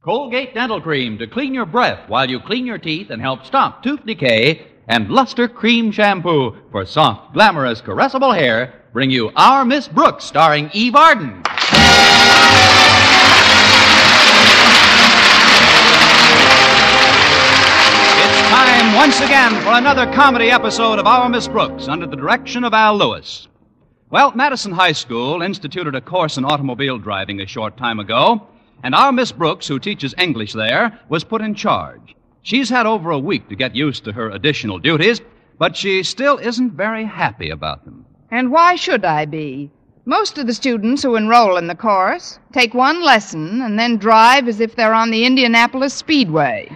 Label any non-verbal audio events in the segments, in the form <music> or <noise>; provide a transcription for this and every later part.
Colgate Dental Cream to clean your breath while you clean your teeth and help stop tooth decay. And Luster Cream Shampoo for soft, glamorous, caressable hair bring you Our Miss Brooks starring Eve Arden. It's time once again for another comedy episode of Our Miss Brooks under the direction of Al Lewis. Well, Madison High School instituted a course in automobile driving a short time ago, and our Miss Brooks, who teaches English there, was put in charge. She's had over a week to get used to her additional duties, but she still isn't very happy about them. And why should I be? Most of the students who enroll in the course take one lesson and then drive as if they're on the Indianapolis Speedway.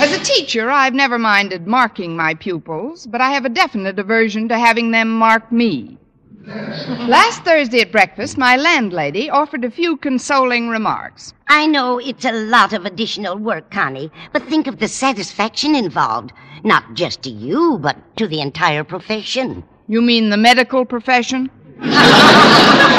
As a teacher, I've never minded marking my pupils, but I have a definite aversion to having them mark me. Last Thursday at breakfast, my landlady offered a few consoling remarks. I know it's a lot of additional work, Connie, but think of the satisfaction involved. Not just to you, but to the entire profession. You mean the medical profession? <laughs>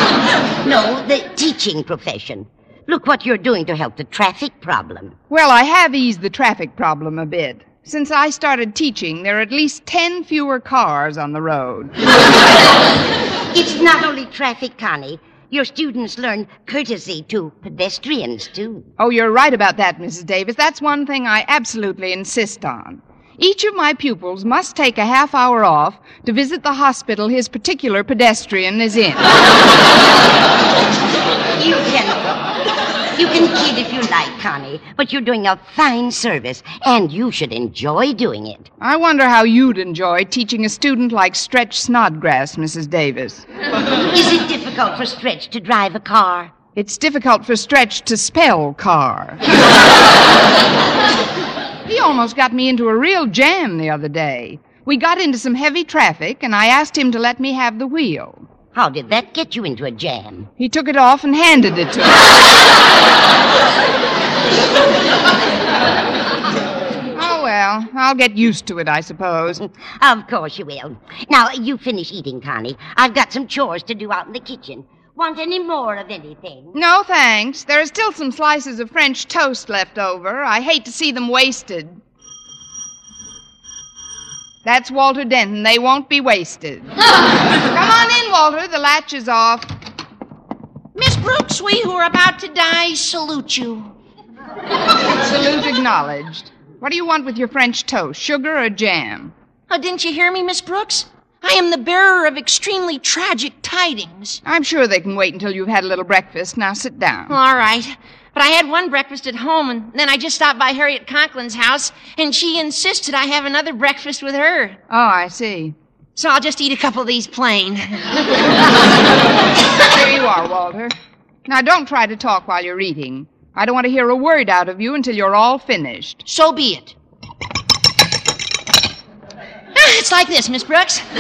No, the teaching profession. Look what you're doing to help the traffic problem. Well, I have eased the traffic problem a bit. Since I started teaching, there are at least ten fewer cars on the road. <laughs> It's not only traffic, Connie. Your students learn courtesy to pedestrians, too. Oh, you're right about that, Mrs. Davis. That's one thing I absolutely insist on. Each of my pupils must take a half hour off to visit the hospital his particular pedestrian is in. You can. You can kid if you like, Connie, but you're doing a fine service, and you should enjoy doing it. I wonder how you'd enjoy teaching a student like Stretch Snodgrass, Mrs. Davis. Is it difficult for Stretch to drive a car? It's difficult for Stretch to spell car. <laughs> he almost got me into a real jam the other day. We got into some heavy traffic, and I asked him to let me have the wheel. How did that get you into a jam? He took it off and handed it to me. <laughs> oh, well, I'll get used to it, I suppose. <laughs> Of course you will. Now, you finish eating, Connie. I've got some chores to do out in the kitchen. Want any more of anything? No, thanks. There are still some slices of French toast left over. I hate to see them wasted. That's Walter Denton. They won't be wasted. <laughs> Come on in, Walter. The latch is off. Miss Brooks, we who are about to die salute you. Salute acknowledged. What do you want with your French toast? Sugar or jam? Oh, didn't you hear me, Miss Brooks? I am the bearer of extremely tragic tidings. I'm sure they can wait until you've had a little breakfast. Now sit down. All right. But I had one breakfast at home, and then I just stopped by Harriet Conklin's house, and she insisted I have another breakfast with her. Oh, I see. So I'll just eat a couple of these plain. <laughs> Here you are, Walter. Now, don't try to talk while you're eating. I don't want to hear a word out of you until you're all finished. So be it. Ah, It's like this, Miss Brooks. <laughs>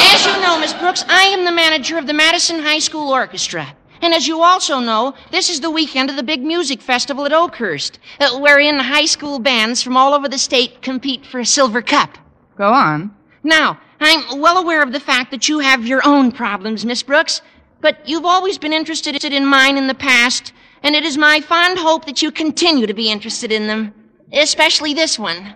As you know, Miss Brooks, I am the manager of the Madison High School Orchestra. And as you also know, this is the weekend of the big music festival at Oakhurst, uh, wherein high school bands from all over the state compete for a silver cup. Go on. Now, I'm well aware of the fact that you have your own problems, Miss Brooks, but you've always been interested in mine in the past, and it is my fond hope that you continue to be interested in them, especially this one.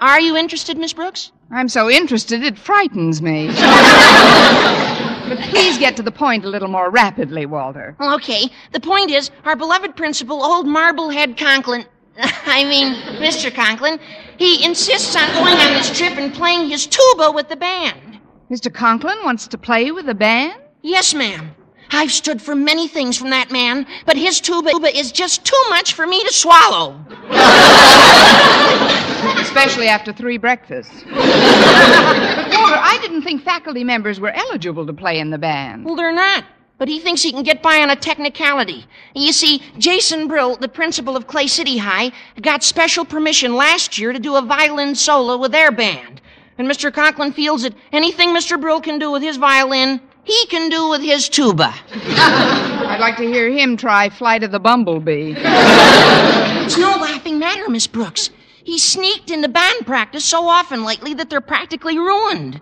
Are you interested, Miss Brooks? I'm so interested it frightens me. <laughs> but please get to the point a little more rapidly, Walter. Well, okay. The point is, our beloved principal, old Marblehead Conklin, <laughs> I mean, Mr. Conklin, he insists on going on this trip and playing his tuba with the band. Mr. Conklin wants to play with the band? Yes, ma'am. I've stood for many things from that man, but his tuba is just too much for me to swallow. <laughs> Especially after three breakfasts. <laughs> but, Walter, I didn't think faculty members were eligible to play in the band. Well, they're not. But he thinks he can get by on a technicality. You see, Jason Brill, the principal of Clay City High, got special permission last year to do a violin solo with their band. And Mr. Conklin feels that anything Mr. Brill can do with his violin, he can do with his tuba. <laughs> I'd like to hear him try Flight of the Bumblebee. It's no laughing matter, Miss Brooks. He's sneaked into band practice so often lately that they're practically ruined.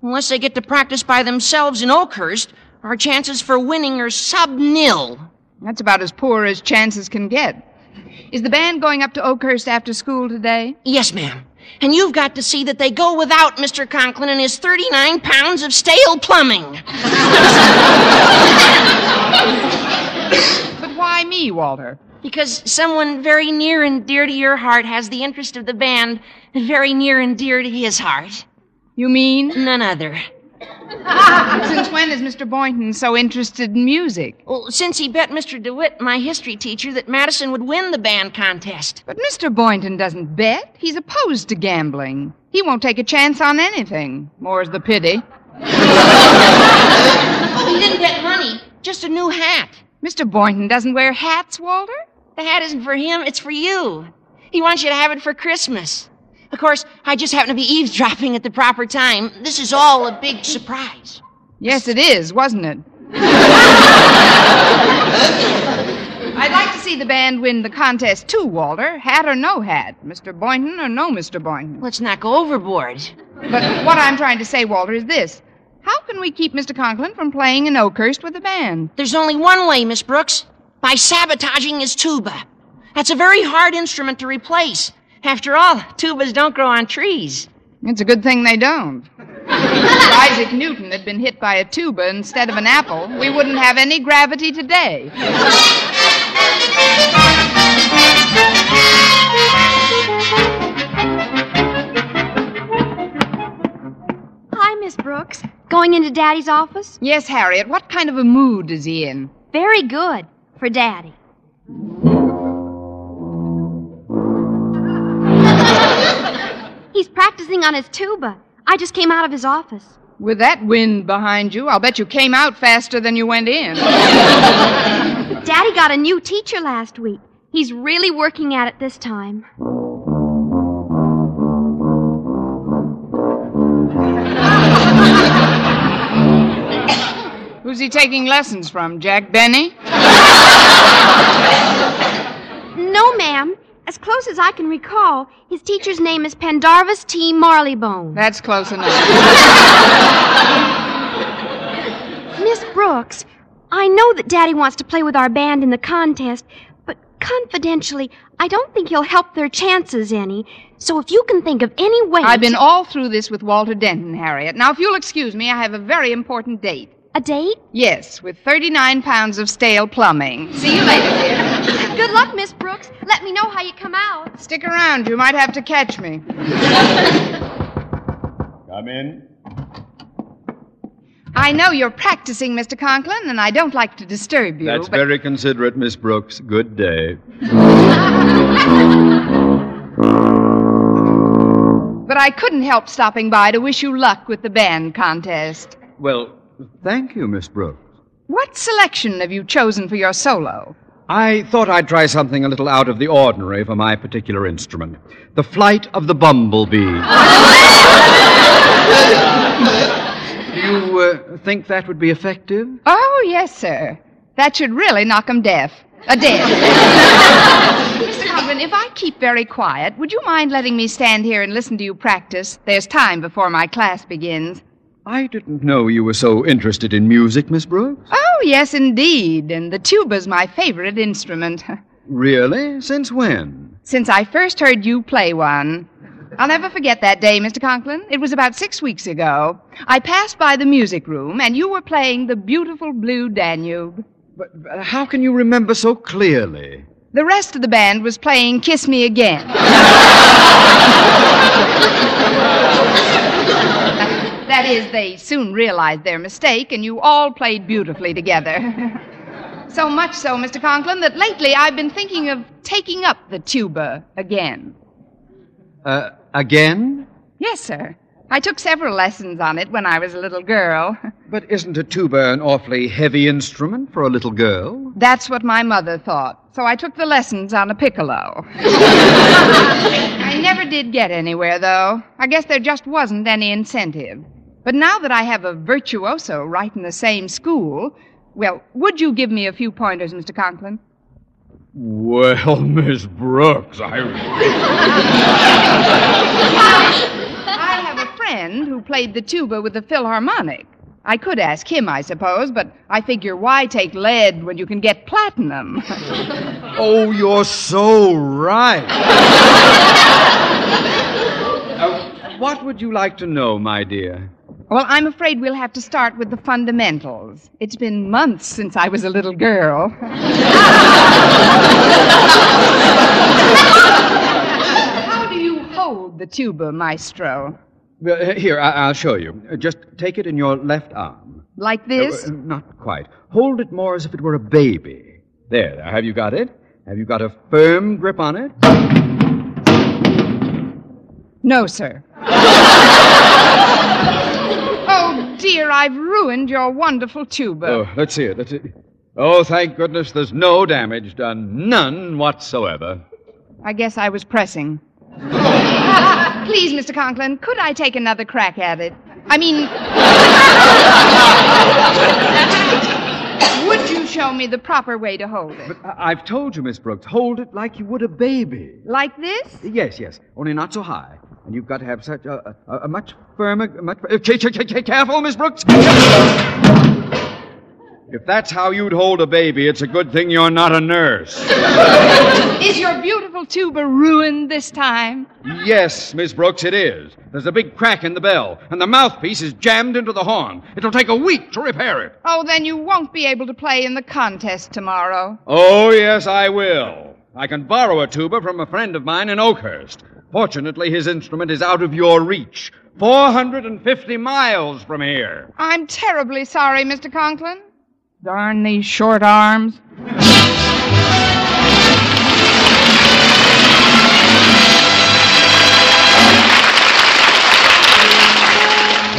Unless they get to practice by themselves in Oakhurst, our chances for winning are sub nil. That's about as poor as chances can get. Is the band going up to Oakhurst after school today? Yes, ma'am. And you've got to see that they go without Mr. Conklin and his 39 pounds of stale plumbing. <laughs> But why me, Walter? Because someone very near and dear to your heart has the interest of the band very near and dear to his heart. You mean? None other. <laughs> Since when is Mr. Boynton so interested in music? Well, since he bet Mr. DeWitt, my history teacher, that Madison would win the band contest. But Mr. Boynton doesn't bet. He's opposed to gambling. He won't take a chance on anything. More's the pity. Oh, he didn't bet money, just a new hat. Mr. Boynton doesn't wear hats, Walter? The hat isn't for him, it's for you. He wants you to have it for Christmas. Of course, I just happened to be eavesdropping at the proper time. This is all a big surprise. Yes, it is, wasn't it? <laughs> I'd like to see the band win the contest too, Walter. Hat or no hat. Mr. Boynton or no Mr. Boynton. Let's not go overboard. But what I'm trying to say, Walter, is this. How can we keep Mr. Conklin from playing in Oakhurst with the band? There's only one way, Miss Brooks. By sabotaging his tuba. That's a very hard instrument to replace. After all, tubas don't grow on trees. It's a good thing they don't. If Isaac Newton had been hit by a tuba instead of an apple, we wouldn't have any gravity today. Hi, Miss Brooks. Going into Daddy's office? Yes, Harriet, what kind of a mood is he in? Very good for Daddy. He's practicing on his tuba. I just came out of his office. With that wind behind you, I'll bet you came out faster than you went in. <laughs> Daddy got a new teacher last week. He's really working at it this time. <laughs> Who's he taking lessons from, Jack Benny? No, ma'am. As close as I can recall, his teacher's name is Pendarvis T. Marleybone. That's close enough. <laughs> Miss Brooks, I know that Daddy wants to play with our band in the contest, but confidentially, I don't think he'll help their chances any. So if you can think of any way. I've been all through this with Walter Denton, Harriet. Now, if you'll excuse me, I have a very important date. A date? Yes, with 39 pounds of stale plumbing. See you later, dear. Good luck, Miss Brooks. Let me know how you come out. Stick around. You might have to catch me. <laughs> Come in. I know you're practicing, Mr. Conklin, and I don't like to disturb you. That's but very considerate, Miss Brooks. Good day. <laughs> But I couldn't help stopping by to wish you luck with the band contest. Well, thank you, Miss Brooks. What selection have you chosen for your solo? I thought I'd try something a little out of the ordinary for my particular instrument. The Flight of the Bumblebee. Do you uh, think that would be effective? Oh, yes, sir. That should really knock 'em deaf. A deaf. Mr. Conklin, if I keep very quiet, would you mind letting me stand here and listen to you practice? There's time before my class begins. I didn't know you were so interested in music, Miss Brooks. Oh, yes, indeed. And the tuba's my favorite instrument. <laughs> Really? Since when? Since I first heard you play one. I'll never forget that day, Mr. Conklin. It was about six weeks ago. I passed by the music room, and you were playing the beautiful Blue Danube. But, but how can you remember so clearly? The rest of the band was playing Kiss Me Again. <laughs> that is, they soon realized their mistake, and you all played beautifully together. <laughs> so much so, Mr. Conklin, that lately I've been thinking of taking up the tuba again. Uh, again? Yes, sir. I took several lessons on it when I was a little girl. <laughs> But isn't a tuba an awfully heavy instrument for a little girl? That's what my mother thought. So I took the lessons on a piccolo. <laughs> I never did get anywhere, though. I guess there just wasn't any incentive. But now that I have a virtuoso right in the same school, well, would you give me a few pointers, Mr. Conklin? Well, <laughs> Miss Brooks, I. <laughs> I have a friend who played the tuba with the Philharmonic. I could ask him, I suppose, but I figure why take lead when you can get platinum? <laughs> Oh, you're so right. Uh, what would you like to know, my dear? Well, I'm afraid we'll have to start with the fundamentals. It's been months since I was a little girl. How do you hold the tuba, maestro? Uh, here, I- I'll show you. Uh, just take it in your left arm. Like this? Uh, uh, not quite. Hold it more as if it were a baby. There, there. Have you got it? Have you got a firm grip on it? No, sir. Dear, I've ruined your wonderful tuba. Oh, let's see it. Let's see. Oh, thank goodness there's no damage done. None whatsoever. I guess I was pressing. <laughs> Please, Mr. Conklin, could I take another crack at it? I mean, <laughs> would you show me the proper way to hold it? I- uh, I've told you, Miss Brooks, hold it like you would a baby. Like this? Yes, yes, only not so high. And you've got to have such a, a, a much firmer, much. Eh, Ca- careful, Miss Brooks. If that's how you'd hold a baby, it's a good thing you're not a nurse. Is your beautiful tuba ruined this time? Yes, Miss Brooks, it is. There's a big crack in the bell, and the mouthpiece is jammed into the horn. It'll take a week to repair it. Oh, then you won't be able to play in the contest tomorrow. Oh, yes, I will. I can borrow a tuba from a friend of mine in Oakhurst. Fortunately, his instrument is out of your reach. 450 miles from here. I'm terribly sorry, Mr. Conklin. Darn these short arms.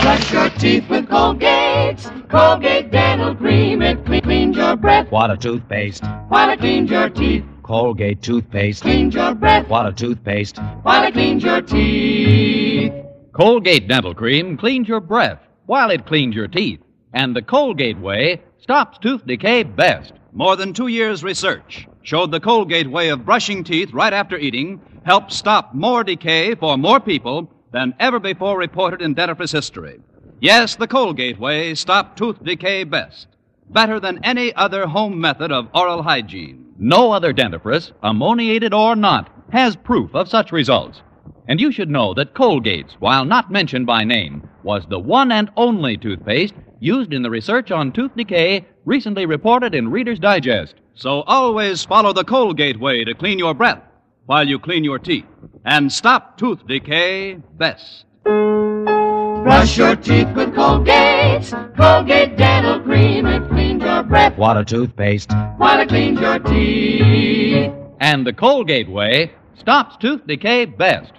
Brush your teeth with Colgate. Colgate Dental Cream. It cleans your breath What a toothpaste. while it cleans your teeth. Colgate toothpaste. Cleans your breath What a toothpaste. while it cleans your teeth. Colgate Dental Cream cleans your breath while it cleans your teeth. And the Colgate way stops tooth decay best. More than two years' research showed the Colgate way of brushing teeth right after eating helped stop more decay for more people than ever before reported in dentifrice history. Yes, the Colgate way stopped tooth decay best. Better than any other home method of oral hygiene. No other dentifrice, ammoniated or not, has proof of such results. And you should know that Colgate's, while not mentioned by name, was the one and only toothpaste used in the research on tooth decay recently reported in Reader's Digest. So always follow the Colgate way to clean your breath while you clean your teeth and stop tooth decay best. Brush your teeth with Colgate. Colgate Dental Cream. It cleans your breath What a toothpaste. while it cleans your teeth. And the Colgate way stops tooth decay best.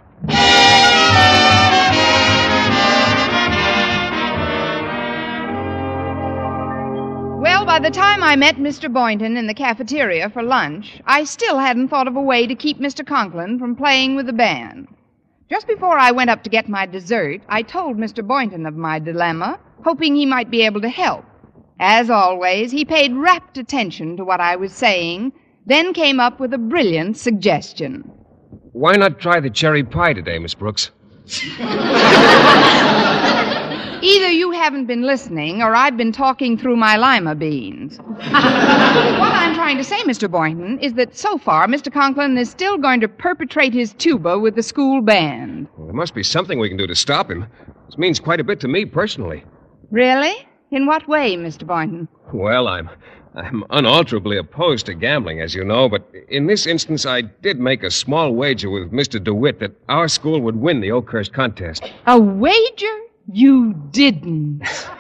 Well, by the time I met Mr. Boynton in the cafeteria for lunch, I still hadn't thought of a way to keep Mr. Conklin from playing with the band. Just before I went up to get my dessert, I told Mr. Boynton of my dilemma, hoping he might be able to help. As always, he paid rapt attention to what I was saying, then came up with a brilliant suggestion. Why not try the cherry pie today, Miss Brooks? <laughs> Either you haven't been listening, or I've been talking through my lima beans. <laughs> what I'm trying to say, Mr. Boynton, is that so far Mr. Conklin is still going to perpetrate his tuba with the school band. Well, there must be something we can do to stop him. This means quite a bit to me personally. Really? In what way, Mr. Boynton? Well, I'm I'm unalterably opposed to gambling, as you know, but in this instance I did make a small wager with Mr. DeWitt that our school would win the Oakhurst contest. A wager? You didn't. Oh,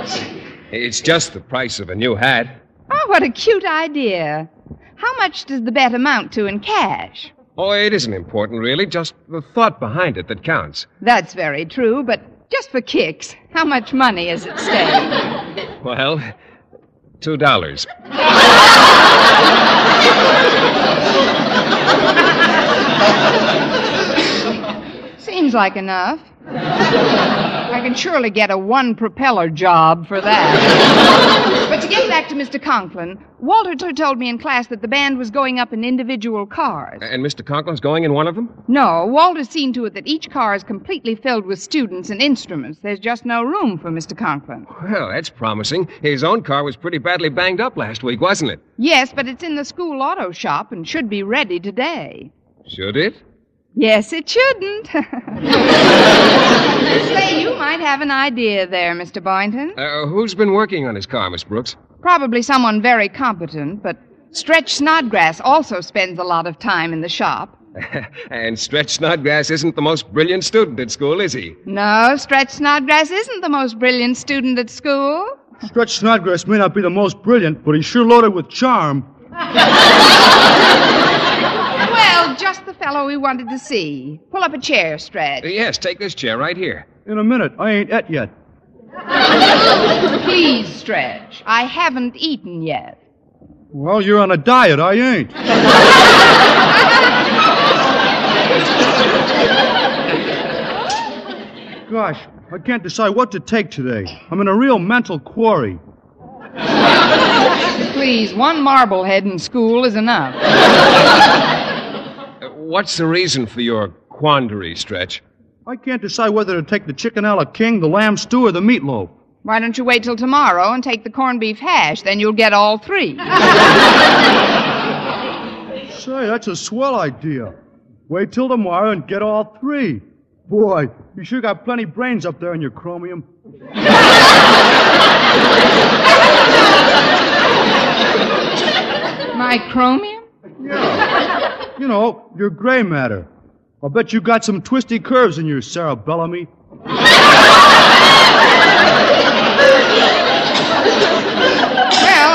it's, <laughs> it's just the price of a new hat. Oh, what a cute idea. How much does the bet amount to in cash? Oh, it isn't important, really, just the thought behind it that counts. That's very true, but just for kicks, how much money is at stake? <laughs> Well, two dollars. <laughs> Seems like enough. I can surely get a one propeller job for that. but to get back to Mr. Conklin, Walter t- told me in class that the band was going up in individual cars. And Mr. Conklin's going in one of them? No, Walter's seen to it that each car is completely filled with students and instruments. There's just no room for Mr. Conklin. Well, that's promising. His own car was pretty badly banged up last week, wasn't it? Yes, but it's in the school auto shop and should be ready today. Should it? Yes, it shouldn't. <laughs> Say, you might have an idea there, Mr. Boynton. Uh, who's been working on his car, Miss Brooks? Probably someone very competent, but Stretch Snodgrass also spends a lot of time in the shop. <laughs> and Stretch Snodgrass isn't the most brilliant student at school, is he? No, Stretch Snodgrass isn't the most brilliant student at school. Stretch Snodgrass may not be the most brilliant, but he's sure loaded with charm. <laughs> Well, just the fellow we wanted to see. Pull up a chair, Stretch. Uh, yes, take this chair right here. In a minute. I ain't et yet. <laughs> Please, Stretch. I haven't eaten yet. Well, you're on a diet. I ain't. <laughs> Gosh, I can't decide what to take today. I'm in a real mental quarry. Please, one marblehead in school is enough. <laughs> What's the reason for your quandary, Stretch? I can't decide whether to take the chicken a la king, the lamb stew, or the meatloaf. Why don't you wait till tomorrow and take the corned beef hash? Then you'll get all three. <laughs> <laughs> Say, that's a swell idea. Wait till tomorrow and get all three. Boy, you sure got plenty brains up there in your chromium. <laughs> My chromium? You know, your gray matter. I'll bet you got some twisty curves in your Sarah Bellamy. Well,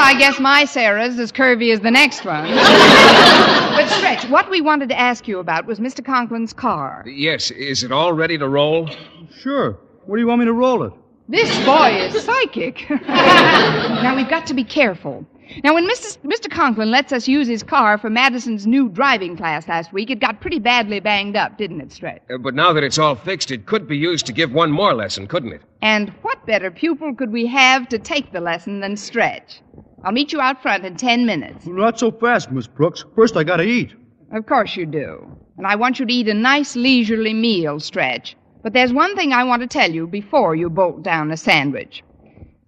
I guess my Sarah's as curvy as the next one. but, Stretch, what we wanted to ask you about was Mr. Conklin's car. Yes, is it all ready to roll? Sure. Where do you want me to roll it? This boy is psychic. <laughs> now, we've got to be careful. Now, when Mr. Mr. Conklin lets us use his car for Madison's new driving class last week, it got pretty badly banged up, didn't it, Stretch? Uh, but now that it's all fixed, it could be used to give one more lesson, couldn't it? And what better pupil could we have to take the lesson than Stretch? I'll meet you out front in ten minutes. Not so fast, Miss Brooks. First, I gotta eat. Of course you do. And I want you to eat a nice leisurely meal, Stretch. But there's one thing I want to tell you before you bolt down a sandwich.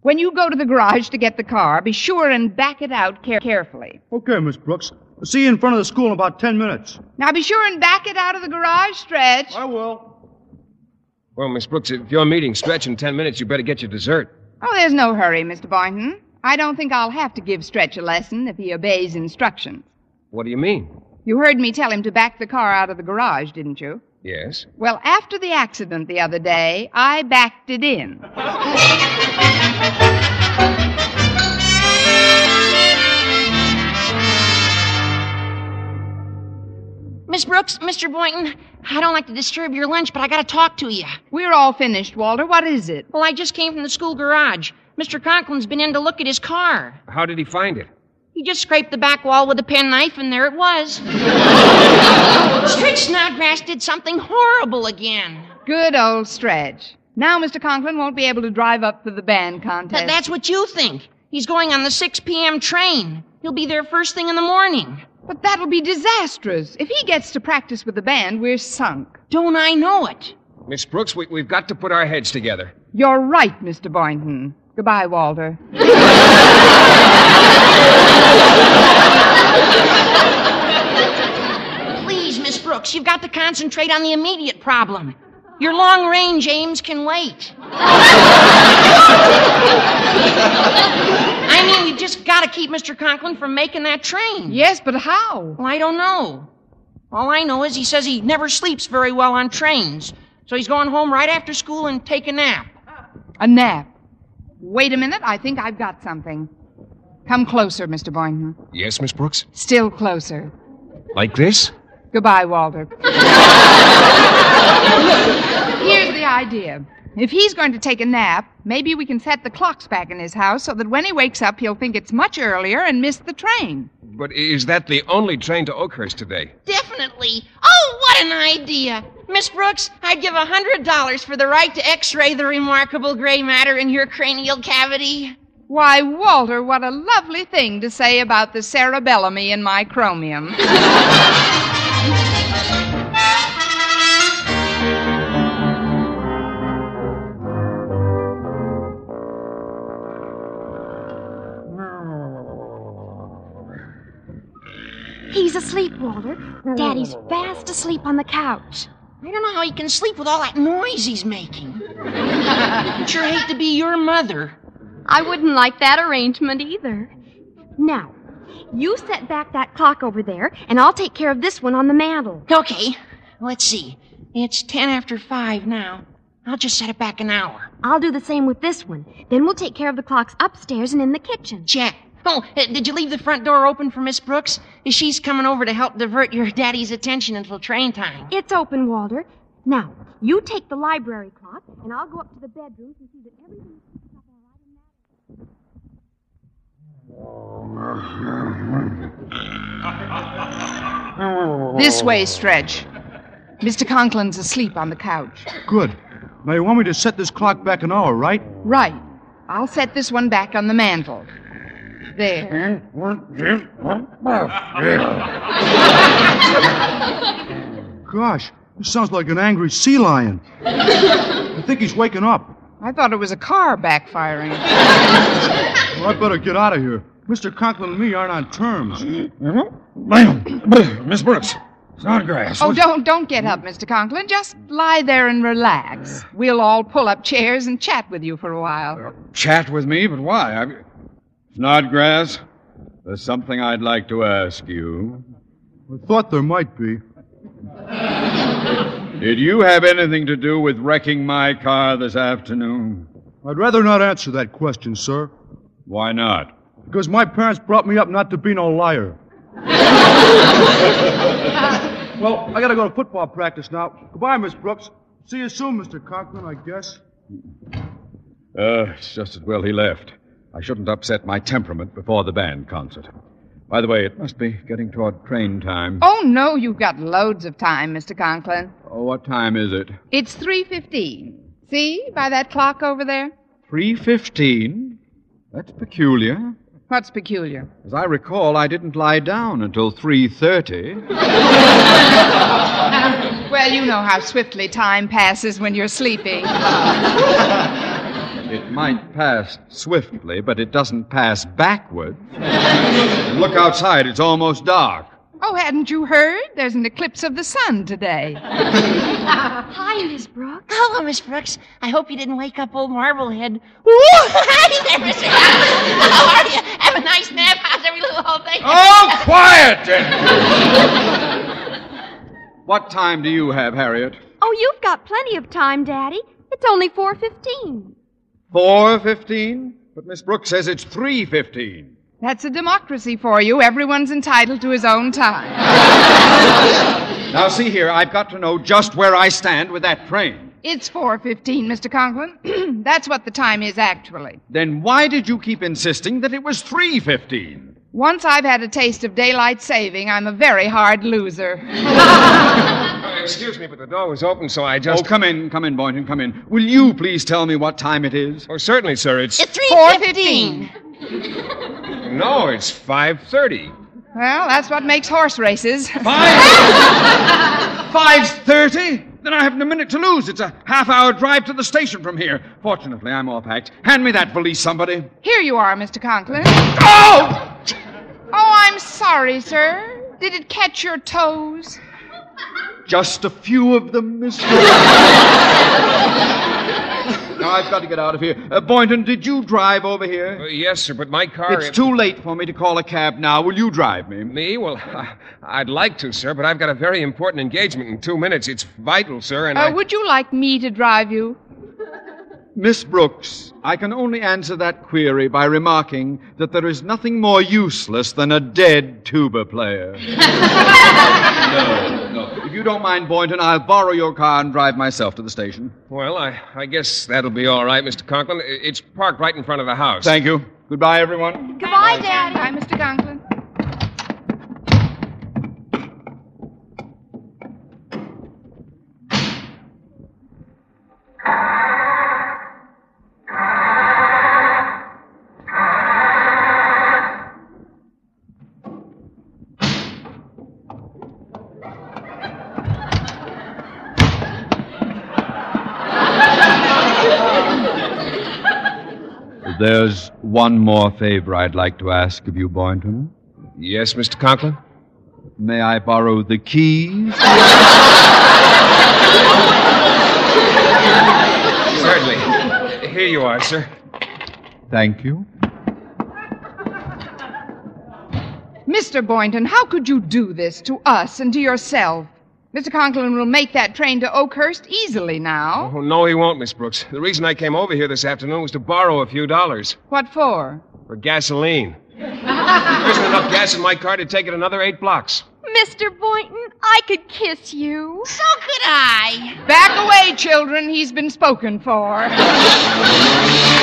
When you go to the garage to get the car, be sure and back it out care- carefully. Okay, Miss Brooks. I'll see you in front of the school in about ten minutes. Now be sure and back it out of the garage, Stretch. I will. Well, Miss Brooks, if you're meeting Stretch in ten minutes, you better get your dessert. Oh, there's no hurry, Mr. Boynton. I don't think I'll have to give Stretch a lesson if he obeys instructions. What do you mean? You heard me tell him to back the car out of the garage, didn't you? Yes. Well, after the accident the other day, I backed it in. <laughs> Miss Brooks, Mr. Boynton, I don't like to disturb your lunch, but I gotta talk to you. We're all finished, Walter. What is it? Well, I just came from the school garage. Mr. Conklin's been in to look at his car. How did he find it? He just scraped the back wall with a penknife, and there it was. Stretch Snodgrass did something horrible again. Good old Stretch. Now Mr. Conklin won't be able to drive up for the band contest. Th- that's what you think. He's going on the 6 p.m. train. He'll be there first thing in the morning. But that'll be disastrous. If he gets to practice with the band, we're sunk. Don't I know it? Miss Brooks, we, we've got to put our heads together. You're right, Mr. Boynton. Goodbye, Walter. Please, Miss Brooks, you've got to concentrate on the immediate problem. Your long range aims can wait. I mean, you've just got to keep Mr. Conklin from making that train. Yes, but how? Well, I don't know. All I know is he says he never sleeps very well on trains. So he's going home right after school and take a nap. A nap. Wait a minute. I think I've got something. Come closer, Mr. Boynton. Yes, Miss Brooks? Still closer. Like this? Goodbye, Walter. <laughs> Here's the idea. If he's going to take a nap, maybe we can set the clocks back in his house so that when he wakes up, he'll think it's much earlier and miss the train. But is that the only train to Oakhurst today? Definitely. Oh, what an idea. Miss Brooks, I'd give a hundred dollars for the right to x-ray the remarkable gray matter in your cranial cavity. Why, Walter, what a lovely thing to say about the cerebellum in my chromium. <laughs> He's asleep, Walter. Daddy's fast asleep on the couch. I don't know how he can sleep with all that noise he's making. I'd <laughs> sure hate to be your mother. I wouldn't like that arrangement either. Now, you set back that clock over there, and I'll take care of this one on the mantel. Okay, let's see. It's ten after five now. I'll just set it back an hour. I'll do the same with this one. Then we'll take care of the clocks upstairs and in the kitchen. Check. Oh, uh, did you leave the front door open for Miss Brooks? She's coming over to help divert your daddy's attention until train time. It's open, Walter. Now, you take the library clock, and I'll go up to the bedrooms and see that everything's set up all right in that. <laughs> This way, Stretch. Mr. Conklin's asleep on the couch. Good. Now you want me to set this clock back an hour, right? Right. I'll set this one back on the mantel. There. <laughs> Gosh, this sounds like an angry sea lion. I think he's waking up. I thought it was a car backfiring. Well, I better get out of here. Mr. Conklin and me aren't on terms. Mm-hmm. Miss Brooks, Snodgrass. Oh, don't don't get up, Mr. Conklin. Just lie there and relax. We'll all pull up chairs and chat with you for a while. Chat with me, but why? I... Snodgrass, there's something I'd like to ask you. I thought there might be. Did you have anything to do with wrecking my car this afternoon? I'd rather not answer that question, sir. Why not? Because my parents brought me up not to be no liar. <laughs> well, I gotta go to football practice now. Goodbye, Miss Brooks. See you soon, Mr. Conklin, I guess. Uh, it's just as well he left. I shouldn't upset my temperament before the band concert. By the way, it must be getting toward train time. Oh no, you've got loads of time, Mr. Conklin. Oh, what time is it? It's three fifteen. See by that clock over there? 3.15? That's peculiar. What's peculiar? As I recall, I didn't lie down until 3.30. <laughs> Well, you know how swiftly time passes when you're sleeping. <laughs> It might pass swiftly, but it doesn't pass backward. Look outside, it's almost dark. Oh, hadn't you heard? There's an eclipse of the sun today. <laughs> Hi, Miss Brooks. Hello, Miss Brooks. I hope you didn't wake up old Marblehead. Woo! <laughs> Hi there, Mr. Conklin. How are you? Have a nice nap. How's every little old thing? Oh, quiet! what time do you have, Harriet? Oh, you've got plenty of time, Daddy. It's only 4.15. 4.15? But Miss Brooks says it's 3.15. That's a democracy for you. Everyone's entitled to his own time. <laughs> Now, see here, I've got to know just where I stand with that train. It's 4.15, Mr. Conklin. <clears throat> That's what the time is actually. Then why did you keep insisting that it was 3.15? Once I've had a taste of daylight saving, I'm a very hard loser. <laughs> Excuse me, but the door was open, so I just. Oh, come in, come in, Boynton, come in. Will you please tell me what time it is? Oh, certainly, sir. It's. It's 3.15. <laughs> No, it's 5.30. Well, that's what makes horse races. <laughs> Five? <laughs> Five thirty? Then I haven't a minute to lose. It's a half-hour drive to the station from here. Fortunately, I'm all packed. Hand me that valise, somebody. Here you are, Mr. Conklin. Oh! Oh, I'm sorry, sir. Did it catch your toes? Just a few of them, Miss. <laughs> now I've got to get out of here. Uh, Boynton, did you drive over Uh, here? yes, sir, but my car. It's too late for me to call a cab now. Will you drive me? Me? Well, I'd like to, sir, but I've got a very important engagement in two minutes. It's vital, sir, and Uh, I. would you like me to drive you? Miss Brooks, I can only answer that query by remarking that there is nothing more useless than a dead tuba player. <laughs> no, no. If you don't mind, Boynton, I'll borrow your car and drive myself to the station. Well, I, I guess that'll be all right, Mr. Conklin. It's parked right in front of the house. Thank you. Goodbye, everyone. Goodbye, Bye. Daddy. Bye, Mr. Conklin. <laughs> There's one more favor I'd like to ask of you, Boynton. Yes, Mr. Conklin? May I borrow the keys? Certainly. Here you are, sir. Thank you. Mr. Boynton, how could you do this to us and to yourself? Mr. Conklin will make that train to Oakhurst easily now. Oh, no, he won't, Miss Brooks. The reason I came over here this afternoon was to borrow a few dollars What for? for gasoline. <laughs> There isn't enough gas in my car to take it another eight blocks. Mr. Boynton, I could kiss you. So could I. Back away, children. He's been spoken for. <laughs>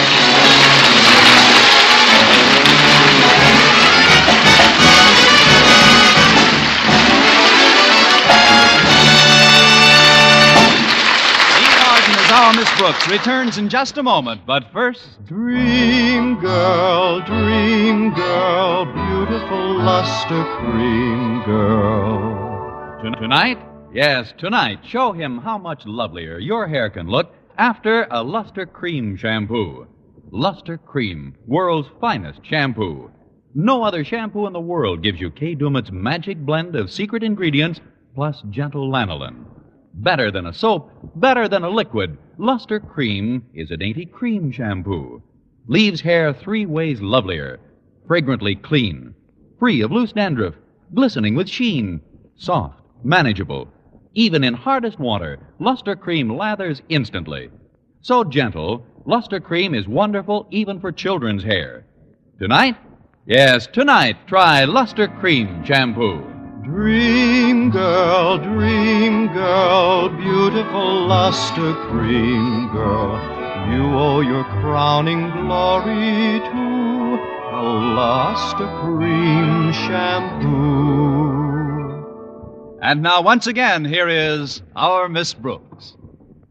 Arden as Miss Brooks returns in just a moment, but first. Dream girl, dream girl, beautiful luster cream girl. Tonight? Yes, tonight. Show him how much lovelier your hair can look after a Luster Cream shampoo. Luster Cream, world's finest shampoo. No other shampoo in the world gives you Kay Daumit's magic blend of secret ingredients plus gentle lanolin. Better than a soap, better than a liquid, Luster Cream is a dainty cream shampoo. Leaves hair three ways lovelier. Fragrantly clean, free of loose dandruff, glistening with sheen, soft, manageable. Even in hardest water, Luster Cream lathers instantly. So gentle, Luster Cream is wonderful even for children's hair. Tonight? Yes, tonight, try Luster Cream shampoo. Dream girl, dream girl, beautiful luster cream girl. You owe your crowning glory to a luster cream shampoo. And now, once again, here is our Miss Brooks.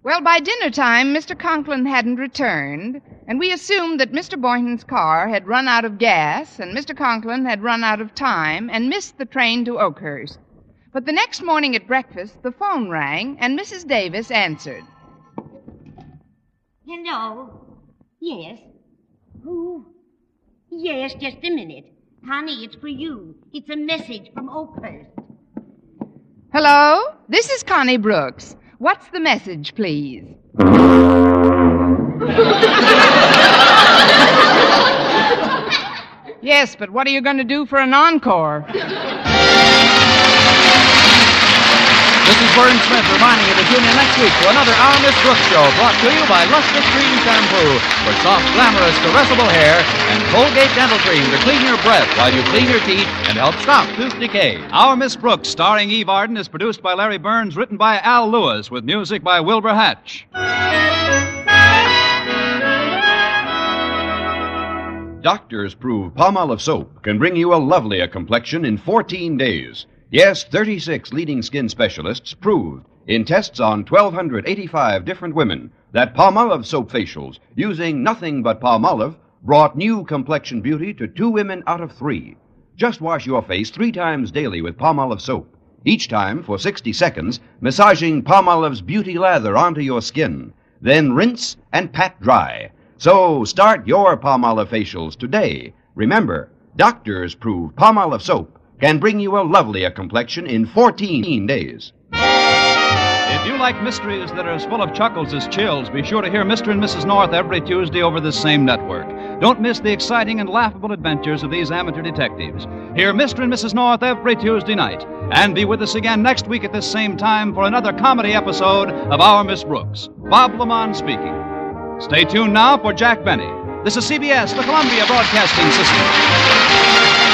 Well, by dinner time, Mr. Conklin hadn't returned, and we assumed that Mr. Boynton's car had run out of gas, and Mr. Conklin had run out of time and missed the train to Oakhurst. But the next morning at breakfast, the phone rang, and Mrs. Davis answered. Hello? Yes? Who? Yes, just a minute. Connie, it's for you. It's a message from Oakhurst. Hello? This is Connie Brooks. What's the message, please? Yes, but what are you going to do for an encore? This is Verne Smith reminding you to tune in next week for another Our Miss Brooks show brought to you by Luster Cream Shampoo for soft, glamorous, caressable hair and Colgate Dental Cream to clean your breath while you clean your teeth and help stop tooth decay. Our Miss Brooks, starring Eve Arden, is produced by Larry Berns, written by Al Lewis, with music by Wilbur Hatch. Doctors prove Palmolive soap can bring you a lovelier complexion in 14 days. Yes, 36 leading skin specialists proved in tests on 1,285 different women that Palmolive soap facials using nothing but Palmolive brought new complexion beauty to two women out of three. Just wash your face three times daily with Palmolive soap. Each time for 60 seconds, massaging Palmolive's beauty lather onto your skin. Then rinse and pat dry. So start your Palmolive facials today. Remember, doctors prove Palmolive soap can bring you a lovelier complexion in 14 days. If you like mysteries that are as full of chuckles as chills, be sure to hear Mr. and Mrs. North every Tuesday over this same network. Don't miss the exciting and laughable adventures of these amateur detectives. Hear Mr. and Mrs. North every Tuesday night. And be with us again next week at this same time for another comedy episode of Our Miss Brooks. Bob LeMond speaking. Stay tuned now for Jack Benny. This is CBS, the Columbia Broadcasting System.